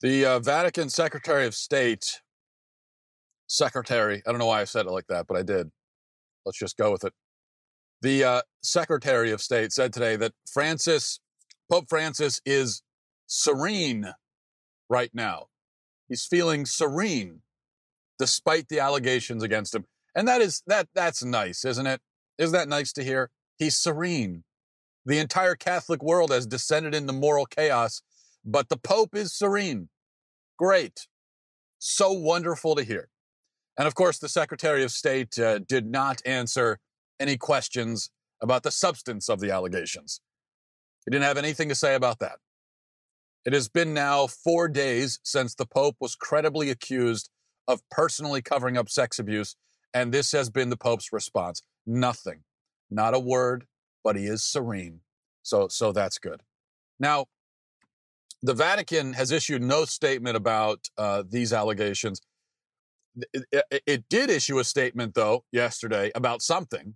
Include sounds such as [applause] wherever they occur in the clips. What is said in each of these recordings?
The uh, Vatican Secretary of State, Secretary, I don't know why I said it like that, but I did. Let's just go with it. The uh, Secretary of State said today that Francis, Pope Francis, is serene right now. He's feeling serene despite the allegations against him. And that is that that's nice, isn't it? Isn't that nice to hear? He's serene. The entire Catholic world has descended into moral chaos, but the Pope is serene. Great. So wonderful to hear. And of course, the Secretary of State uh, did not answer any questions about the substance of the allegations. He didn't have anything to say about that. It has been now four days since the Pope was credibly accused of personally covering up sex abuse, and this has been the Pope's response. Nothing. Not a word, but he is serene. So, so that's good. Now, the Vatican has issued no statement about uh, these allegations. It, it, it, did issue a statement, though, yesterday about something.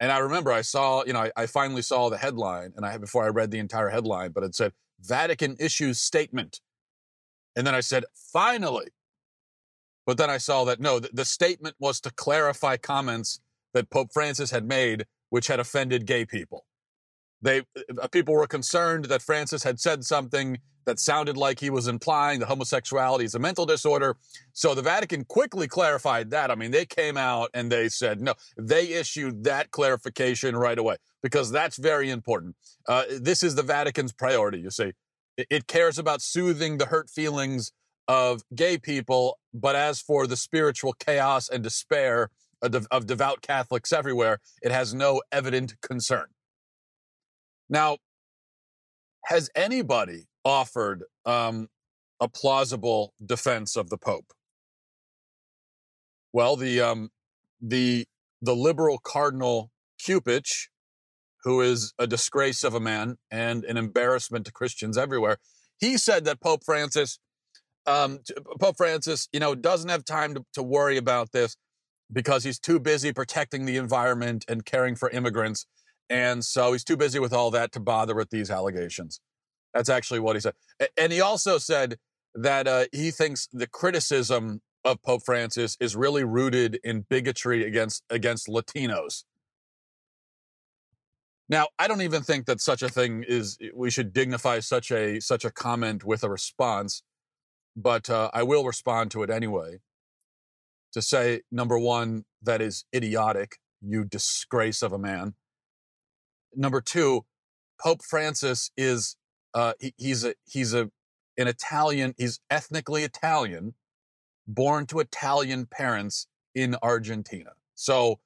And I remember I saw, you know, I, I finally saw the headline, and I before I read the entire headline, but it said Vatican issues statement. And then I said, finally. But then I saw that no, the, the statement was to clarify comments that Pope Francis had made, which had offended gay people. They uh, people were concerned that Francis had said something that sounded like he was implying that homosexuality is a mental disorder. So the Vatican quickly clarified that. I mean, they came out and they said no. They issued that clarification right away because that's very important. Uh, this is the Vatican's priority. You see, it, cares about soothing the hurt feelings of gay people, but as for the spiritual chaos and despair of devout Catholics everywhere, it has no evident concern. Now, has anybody offered um, a plausible defense of the Pope? Well, the um, the the liberal cardinal Cupich, who is a disgrace of a man and an embarrassment to Christians everywhere, he said that Pope Francis, um, Pope Francis, you know, doesn't have time to, to worry about this because he's too busy protecting the environment and caring for immigrants and so he's too busy with all that to bother with these allegations. That's actually what he said. And he also said that uh, he thinks the criticism of Pope Francis is really rooted in bigotry against against Latinos. Now, I don't even think that such a thing is we should dignify such a such a comment with a response, but uh, I will respond to it anyway. To say number one, that is idiotic, you disgrace of a man number two, Pope Francis is uh, he, he's a he's a an Italian. He's ethnically Italian, born to Italian parents in Argentina. So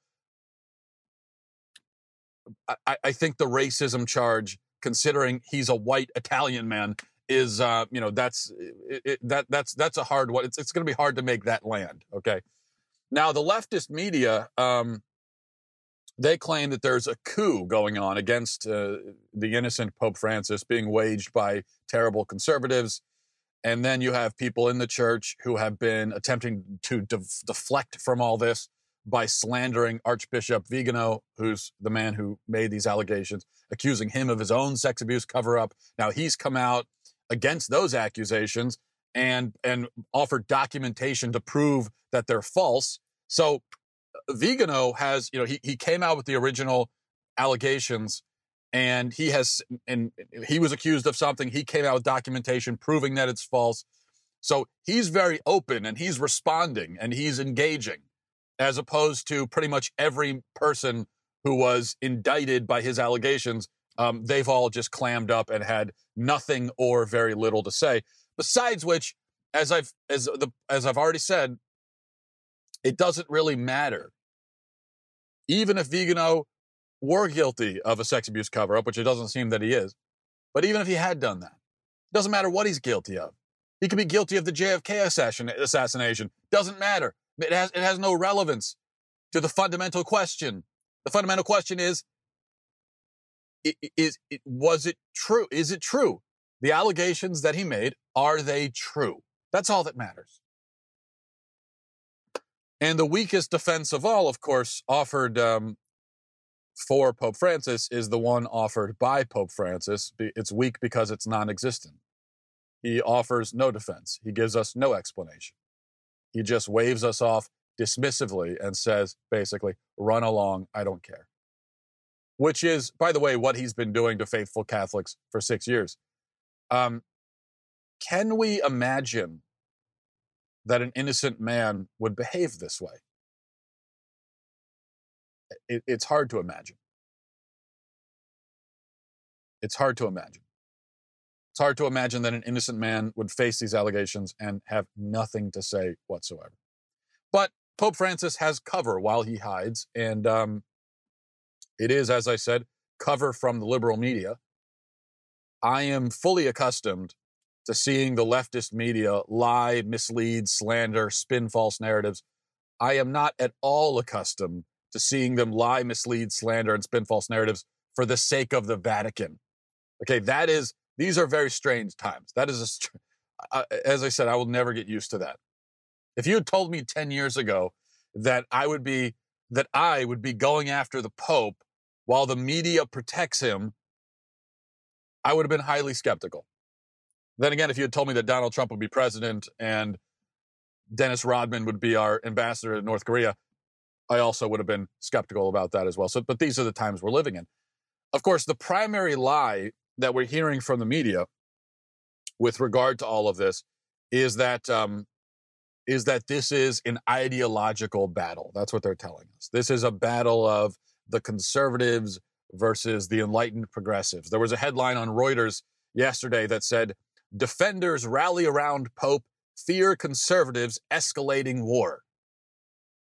I, I think the racism charge, considering he's a white Italian man, is uh, you know that's it, it, that that's that's a hard one. It's it's going to be hard to make that land. Okay. Now the leftist media. Um, they claim that there's a coup going on against uh, the innocent Pope Francis being waged by terrible conservatives. And then you have people in the church who have been attempting to def- deflect from all this by slandering Archbishop Vigano, who's the man who made these allegations, accusing him of his own sex abuse cover up. Now he's come out against those accusations and and offered documentation to prove that they're false. So Vigano has, you know, he, he came out with the original allegations and he has, and he was accused of something. He came out with documentation proving that it's false. So he's very open and he's responding and he's engaging as opposed to pretty much every person who was indicted by his allegations. Um, they've all just clammed up and had nothing or very little to say. Besides which, as I've as the as I've already said, it doesn't really matter. Even if Vigano were guilty of a sex abuse cover up, which it doesn't seem that he is, but even if he had done that, it doesn't matter what he's guilty of. He could be guilty of the JFK assassination. Doesn't matter. It has, it has no relevance to the fundamental question. The fundamental question is, is, was it true? Is it true? The allegations that he made, are they true? That's all that matters. And the weakest defense of all, of course, offered um, for Pope Francis is the one offered by Pope Francis. It's weak because it's non existent. he offers no defense. He gives us no explanation. He just waves us off dismissively and says, basically, run along, I don't care. Which is, by the way, what he's been doing to faithful Catholics for six years. Um, can we imagine that an innocent man would behave this way? It, it's hard to imagine. It's hard to imagine. It's hard to imagine that an innocent man would face these allegations and have nothing to say whatsoever. But Pope Francis has cover while he hides, and um, it is, as I said, cover from the liberal media. I am fully accustomed to seeing the leftist media lie, mislead, slander, spin false narratives. I am not at all accustomed to seeing them lie, mislead, slander, and spin false narratives for the sake of the Vatican. Okay, that is, these are very strange times. That is, a, as I said, I will never get used to that. If you had told me 10 years ago that I would be, that I would be going after the Pope while the media protects him, I would have been highly skeptical. Then again, if you had told me that Donald Trump would be president and Dennis Rodman would be our ambassador to North Korea, I also would have been skeptical about that as well. So, but these are the times we're living in. Of course, the primary lie that we're hearing from the media with regard to all of this is that um, is that this is an ideological battle. That's what they're telling us. This is a battle of the conservatives versus the enlightened progressives. There was a headline on Reuters yesterday that said, Defenders rally around Pope, fear conservatives escalating war.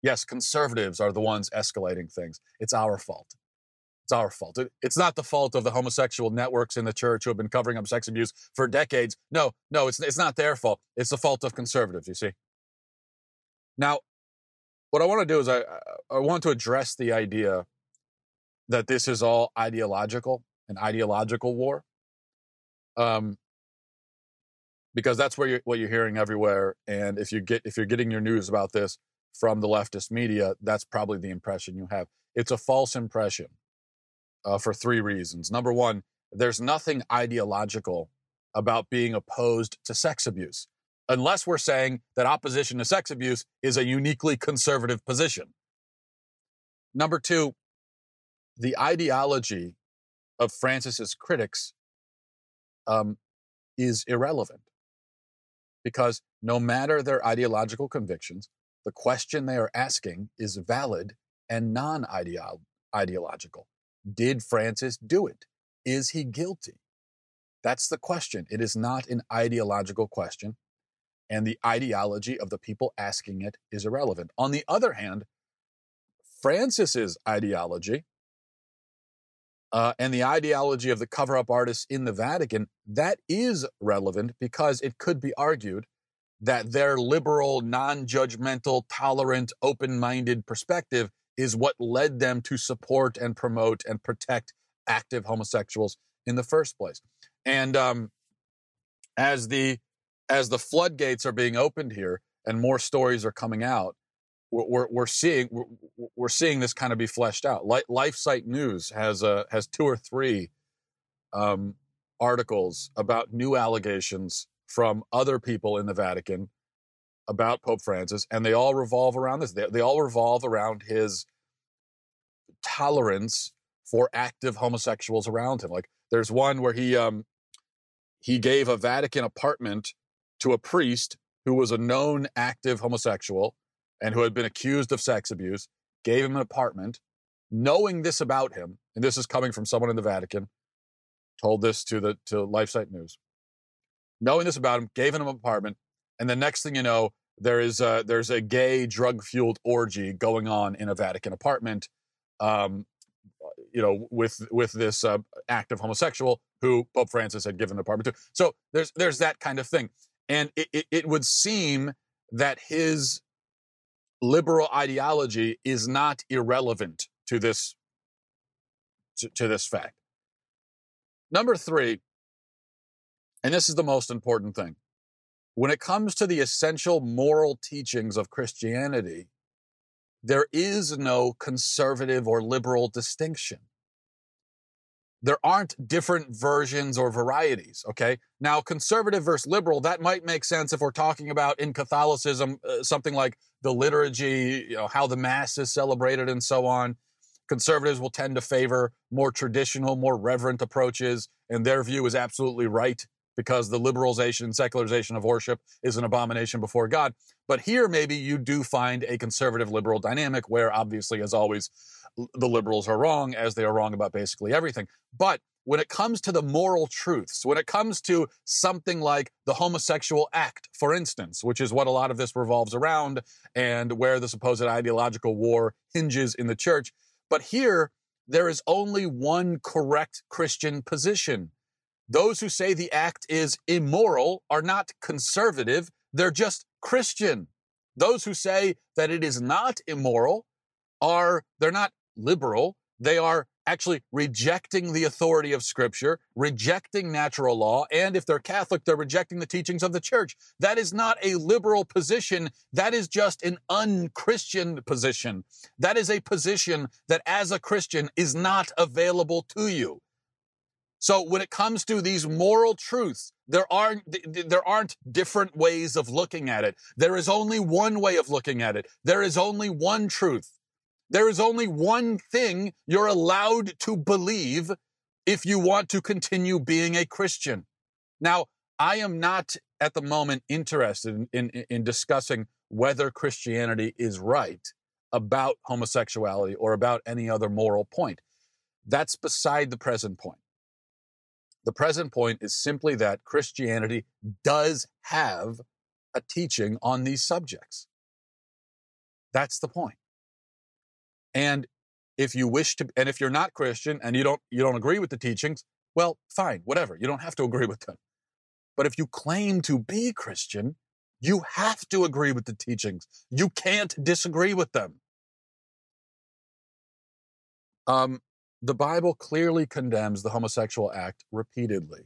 Yes, conservatives are the ones escalating things. It's our fault. It's our fault. It's not the fault of the homosexual networks in the church who have been covering up sex abuse for decades. No, no, it's, it's not their fault. It's the fault of conservatives, you see. Now, what I want to do is I, I want to address the idea that this is all ideological, an ideological war. Um, because that's where you're, what you're hearing everywhere. And if you get if you're getting your news about this from the leftist media, that's probably the impression you have. It's a false impression uh, for three reasons. Number one, there's nothing ideological about being opposed to sex abuse, unless we're saying that opposition to sex abuse is a uniquely conservative position. Number two, the ideology of Francis's critics um, is irrelevant because no matter their ideological convictions, the question they are asking is valid and non ideological. Did Francis do it? Is he guilty? That's the question. It is not an ideological question, and the ideology of the people asking it is irrelevant. On the other hand, Francis's ideology uh, and the ideology of the cover up artists in the Vatican, that is relevant because it could be argued that their liberal, non judgmental, tolerant, open minded perspective is what led them to support and promote and protect active homosexuals in the first place. And um, as the as the floodgates are being opened here and more stories are coming out, we're, we're, seeing we're, we're, seeing this kind of be fleshed out. LifeSite News has a has two or three um, articles about new allegations from other people in the Vatican about Pope Francis, and they all revolve around this. They, they all revolve around his tolerance for active homosexuals around him. Like there's one where he um he gave a Vatican apartment to a priest who was a known active homosexual and who had been accused of sex abuse, gave him an apartment, knowing this about him, and this is coming from someone in the Vatican, told this to the to LifeSite News. Knowing this about him, gave him an apartment, and the next thing you know, there is a, there's a gay drug fueled orgy going on in a Vatican apartment, um, you know, with with this uh, active homosexual who Pope Francis had given an apartment to. So there's there's that kind of thing, and it, it, it would seem that his liberal ideology is not irrelevant to this to, to this fact. Number three, and this is the most important thing when it comes to the essential moral teachings of Christianity, there is no conservative or liberal distinction. There aren't different versions or varieties. Okay. Now, conservative versus liberal, that might make sense if we're talking about in Catholicism, uh, something like the liturgy, you know, how the Mass is celebrated and so on. Conservatives will tend to favor more traditional, more reverent approaches, and their view is absolutely right because the liberalization and secularization of worship is an abomination before God. But here, maybe you do find a conservative liberal dynamic where, obviously, as always, the liberals are wrong, as they are wrong about basically everything. But when it comes to the moral truths, when it comes to something like the homosexual act, for instance, which is what a lot of this revolves around and where the supposed ideological war hinges in the church. But here, there is only one correct Christian position. Those who say the act is immoral are not conservative, they're just Christian. Those who say that it is not immoral are, they're not liberal. They are actually rejecting the authority of Scripture, rejecting natural law, and if they're Catholic, they're rejecting the teachings of the church. That is not a liberal position. That is just an unchristian position. That is a position that, as a Christian, is not available to you. So when it comes to these moral truths, there aren't, there aren't different ways of looking at it. There is only one way of looking at it. There is only one truth. There is only one thing you're allowed to believe if you want to continue being a Christian. Now, I am not at the moment interested in, in, in, discussing whether Christianity is right about homosexuality or about any other moral point. That's beside the present point. The present point is simply that Christianity does have a teaching on these subjects. That's the point. And if you wish to, and if you're not Christian and you don't, you don't agree with the teachings, well, fine, whatever. You don't have to agree with them. But if you claim to be Christian, you have to agree with the teachings. You can't disagree with them. Um, the Bible clearly condemns the homosexual act repeatedly,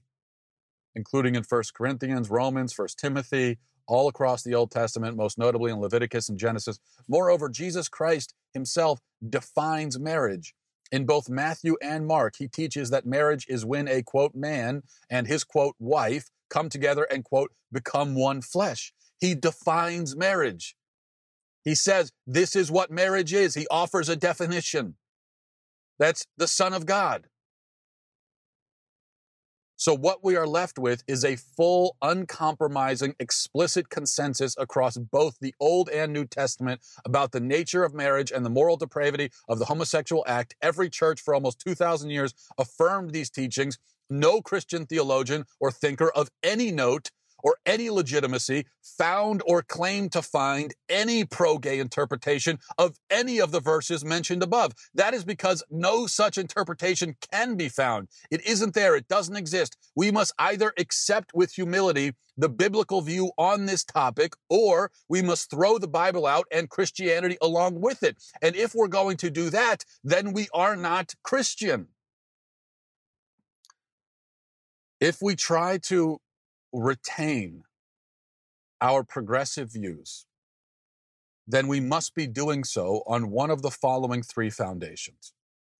including in 1 Corinthians, Romans, 1 Timothy, all across the Old Testament, most notably in Leviticus and Genesis. Moreover, Jesus Christ himself defines marriage. In both Matthew and Mark, he teaches that marriage is when a quote man and his quote wife come together and quote become one flesh. He defines marriage. He says this is what marriage is. He offers a definition. That's the Son of God. So, what we are left with is a full, uncompromising, explicit consensus across both the Old and New Testament about the nature of marriage and the moral depravity of the homosexual act. Every church for almost 2,000 years affirmed these teachings. No Christian theologian or thinker of any note or any legitimacy found or claimed to find any pro gay interpretation of any of the verses mentioned above. That is because no such interpretation can be found. It isn't there, it doesn't exist. We must either accept with humility the biblical view on this topic, or we must throw the Bible out and Christianity along with it. And if we're going to do that, then we are not Christian. If we try to retain our progressive views, then we must be doing so on one of the following three foundations.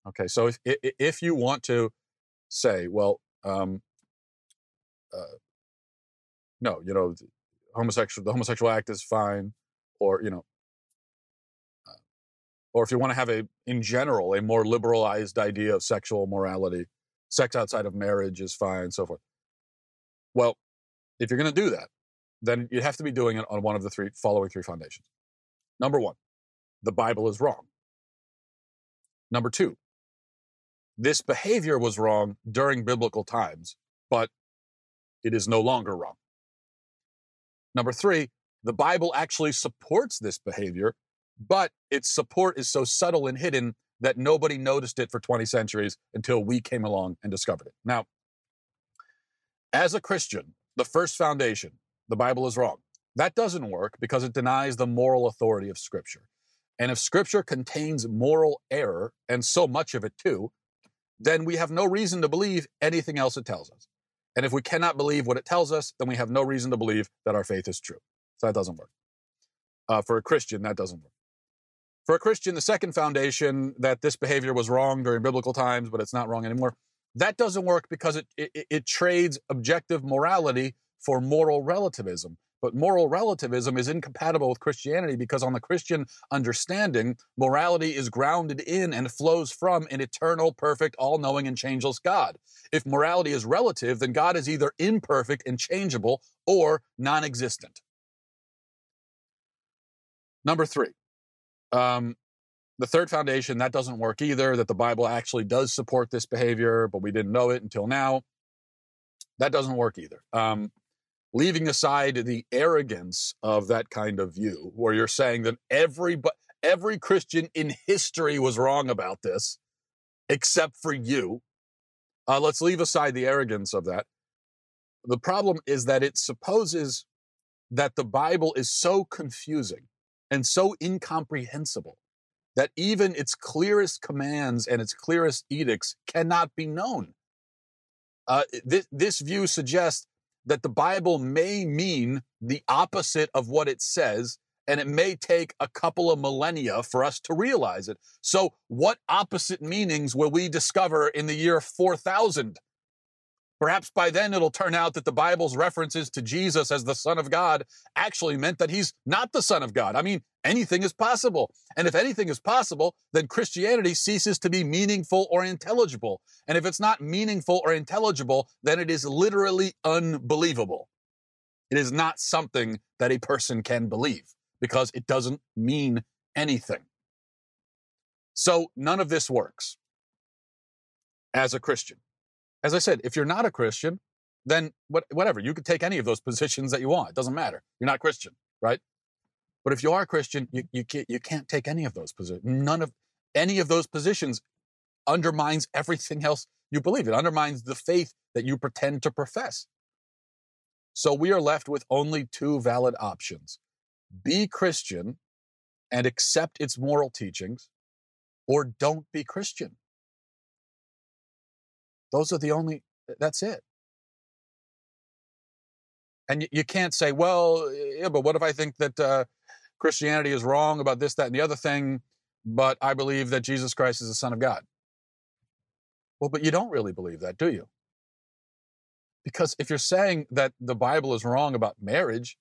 Okay, so if, if you want to say, well, um, uh, no, you know, homosexual, the homosexual act is fine, or you know, uh, or if you want to have a, in general, a more liberalized idea of sexual morality, sex outside of marriage is fine, so forth. Well, if you're going to do that, then you have to be doing it on one of the three following three foundations. Number one, the Bible is wrong. Number two, this behavior was wrong during biblical times, but it is no longer wrong. Number three, the Bible actually supports this behavior, but its support is so subtle and hidden that nobody noticed it for 20 centuries until we came along and discovered it. Now, as a Christian, the first foundation, the Bible is wrong. That doesn't work because it denies the moral authority of Scripture. And if Scripture contains moral error, and so much of it too, then we have no reason to believe anything else it tells us. And if we cannot believe what it tells us, then we have no reason to believe that our faith is true. So that doesn't work. Uh, for a Christian, that doesn't work. For a Christian, the second foundation that this behavior was wrong during biblical times, but it's not wrong anymore, that doesn't work because it, it, it trades objective morality for moral relativism. But moral relativism is incompatible with Christianity because, on the Christian understanding, morality is grounded in and flows from an eternal, perfect, all knowing, and changeless God. If morality is relative, then God is either imperfect and changeable or non existent. Number three, um, the third foundation, that doesn't work either, that the Bible actually does support this behavior, but we didn't know it until now. That doesn't work either. Um, leaving aside the arrogance of that kind of view, where you're saying that every every Christian in history was wrong about this, except for you. Uh, let's leave aside the arrogance of that. The problem is that it supposes that the Bible is so confusing and so incomprehensible that even its clearest commands and its clearest edicts cannot be known. Uh, this, this view suggests that the Bible may mean the opposite of what it says, and it may take a couple of millennia for us to realize it. So, what opposite meanings will we discover in the year 4000? Perhaps by then it'll turn out that the Bible's references to Jesus as the Son of God actually meant that he's not the Son of God. I mean, anything is possible. And if anything is possible, then Christianity ceases to be meaningful or intelligible. And if it's not meaningful or intelligible, then it is literally unbelievable. It is not something that a person can believe because it doesn't mean anything. So none of this works as a Christian as I said, if you're not a Christian, then what, whatever, you could take any of those [laughs] positions that you want. It doesn't matter. You're not Christian, right? But if you are a Christian, you, you, can't, you can't take any of those positions. None of any of those positions undermines everything [laughs] else you believe. It undermines the faith that you pretend to profess. So we are left with only two valid options be Christian and accept its moral teachings, or don't be Christian. Those are the only, that's it. And you, can't say, well, yeah, but what if I think that uh, Christianity is wrong about this, that, and the other thing, but I believe that Jesus Christ is the Son of God? Well, but you don't really believe that, do you? Because if you're saying that the Bible is wrong about marriage,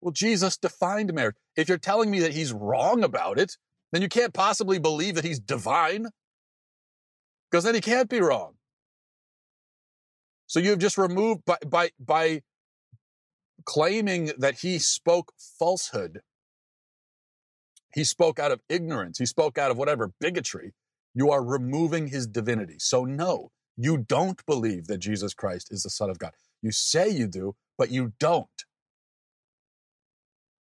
well, Jesus defined marriage. If you're telling me that he's wrong about it, then you can't possibly believe that he's divine. Because then he can't be wrong. So you've just removed by by by claiming that he spoke falsehood. He spoke out of ignorance. He spoke out of whatever bigotry. You are removing his divinity. So no, you don't believe that Jesus Christ is the Son of God. You say you do, but you don't.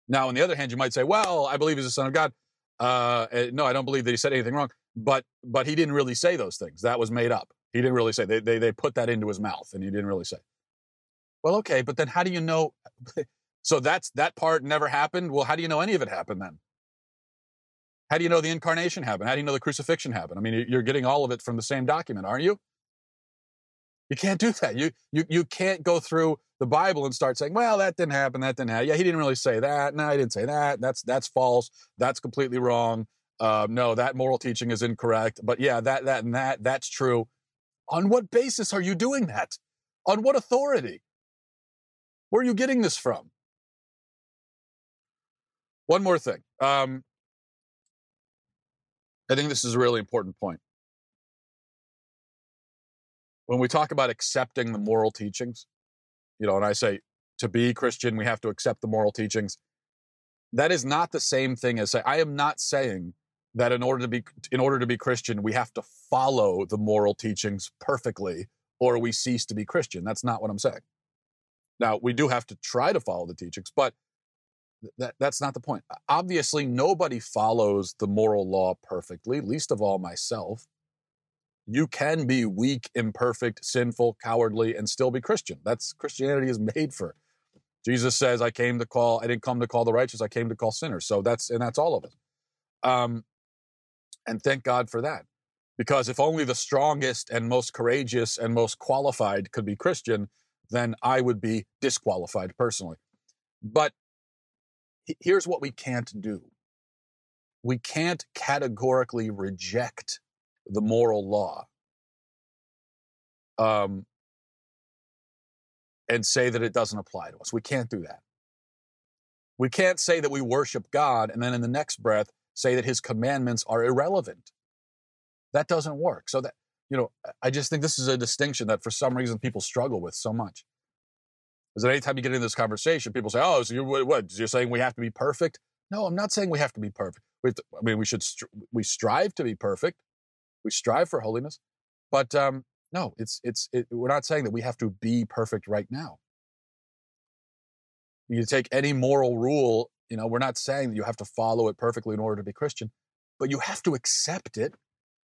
Now, on the other hand, you might say, "Well, I believe he's the Son of God." Uh, eh, no, I don't believe that he said anything wrong. But but he didn't really say those things. That was made up. He didn't really say. They, they, they put that into his mouth and he didn't really say. Well, okay, but then how do you know? [laughs] so that's that part never happened. Well, how do you know any of it happened then? How do you know the incarnation happened? How do you know the crucifixion happened? I mean, you're getting all of it from the same document, aren't you? You can't do that. You you you can't go through the Bible and start saying, "Well, that didn't happen. That didn't happen. Yeah, he didn't really say that. No, he didn't say that. That's that's false. That's completely wrong. Uh, no, that moral teaching is incorrect. But yeah, that that and that that's true. On what basis are you doing that? On what authority? Where are you getting this from? One more thing. Um, I think this is a really important point. When we talk about accepting the moral teachings, you know, and I say to be Christian, we have to accept the moral teachings. That is not the same thing as say, I am not saying that in order to be in order to be Christian, we have to follow the moral teachings perfectly, or we cease to be Christian. That's not what I'm saying. Now, we do have to try to follow the teachings, but that, that's not the point. Obviously, nobody follows the moral law perfectly, least of all myself. You can be weak, imperfect, sinful, cowardly, and still be Christian. That's Christianity is made for. Jesus says, "I came to call. I didn't come to call the righteous. I came to call sinners." So that's and that's all of it. Um, and thank God for that. Because if only the strongest and most courageous and most qualified could be Christian, then I would be disqualified personally. But here's what we can't do we can't categorically reject the moral law. um, and say that it doesn't apply to us. We can't do that. We can't say that we worship God and then in the next breath say that his commandments are irrelevant. That doesn't work. So that, you know, I just think this is a distinction that for some reason people struggle with so much. Is that anytime you get into this conversation, people say, "Oh, so you're what? You're saying we have to be perfect?" No, I'm not saying we have to be perfect. To, I mean, we should we strive to be perfect. We strive for holiness, but um, no, it's it's it, we're not saying that we have to be perfect right now. You take any moral rule, you know, we're not saying that you have to follow it perfectly in order to be Christian, but you have to accept it.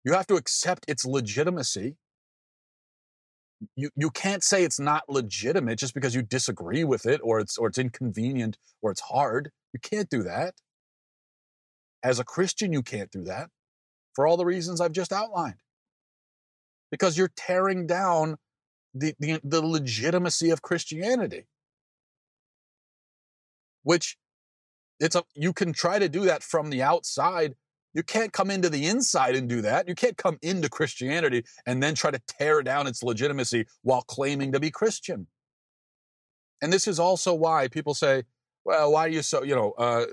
You have to accept its legitimacy. You you can't say it's not legitimate just because you disagree with it or it's or it's inconvenient or it's hard. You can't do that. As a Christian, you can't do that for all the reasons I've just outlined. Because you're tearing down the, the, the legitimacy of Christianity. Which it's a you can try to do that from the outside. You can't come into the inside and do that. You can't come into Christianity and then try to tear down its legitimacy while claiming to be Christian. And this is also why people say, well, why are you so, you know, uh,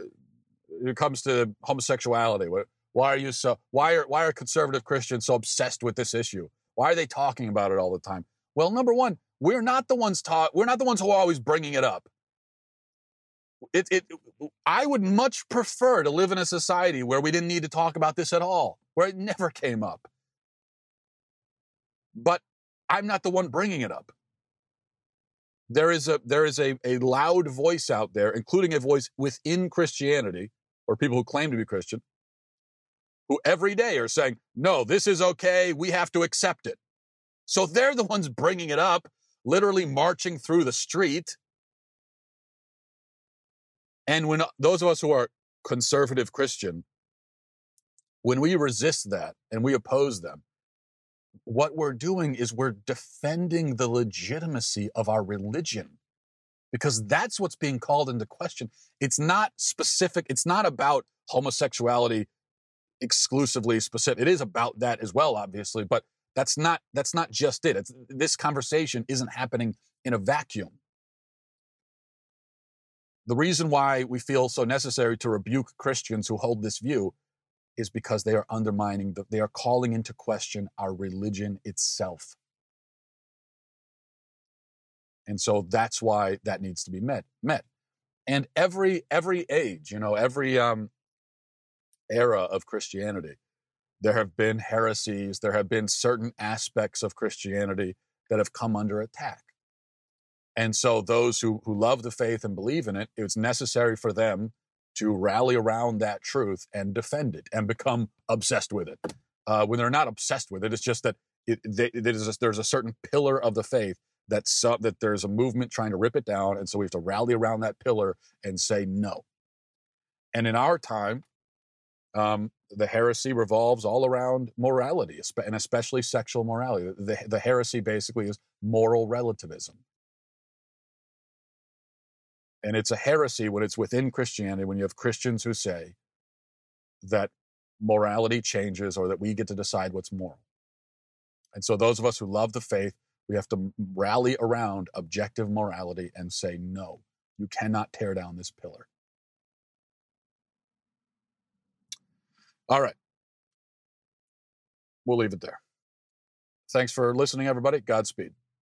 it comes to homosexuality, why are you so, why are, why are conservative Christians so obsessed with this issue? Why are they talking about it all the time? Well, number one, we're not the ones taught, we're not the ones who are always bringing it up. It, it, I would much prefer to live in a society where we didn't need to talk about this at all, where it never [laughs] came up. But I'm not the one bringing it up. There is a there is a, a loud voice out there, including a voice within Christianity, or people who claim to be Christian, who every day are saying, "No, this is okay. We have to accept it." So they're the ones bringing it up, literally marching through the street and when uh, those of us who are conservative Christian, when we resist that and we oppose them, what we're doing is we're defending the legitimacy of our religion because that's what's being called into question. It's not specific, it's not about homosexuality exclusively specific. It is about that as well, obviously, but that's not that's not just it. It's, this conversation isn't happening in a vacuum. The reason why we feel so necessary to rebuke Christians who hold this view is because they are undermining, the, they are calling into question our religion itself. And so that's why that needs to be met. Met, and every every age, you know, every um, era of Christianity, there have been heresies. There have been certain aspects of Christianity that have come under attack. And so those who, who love the faith and believe in it, it's necessary for them to rally around that truth and defend it and become obsessed with it. Uh, when they're not obsessed with it, it's just that it, they, there's, a, there's a certain pillar of the faith that, that there's a movement trying to rip it down. And so we have to rally around that pillar and say no. And in our time, um, the heresy revolves all around morality, and especially sexual morality. The, the heresy basically is moral relativism. And it's a heresy when it's within Christianity, when you have Christians who say that morality changes or that we get to decide what's moral. And so, those of us who love the faith, we have to rally around objective morality and say, no, you cannot tear down this pillar. All right. We'll leave it there. Thanks for listening, everybody. Godspeed.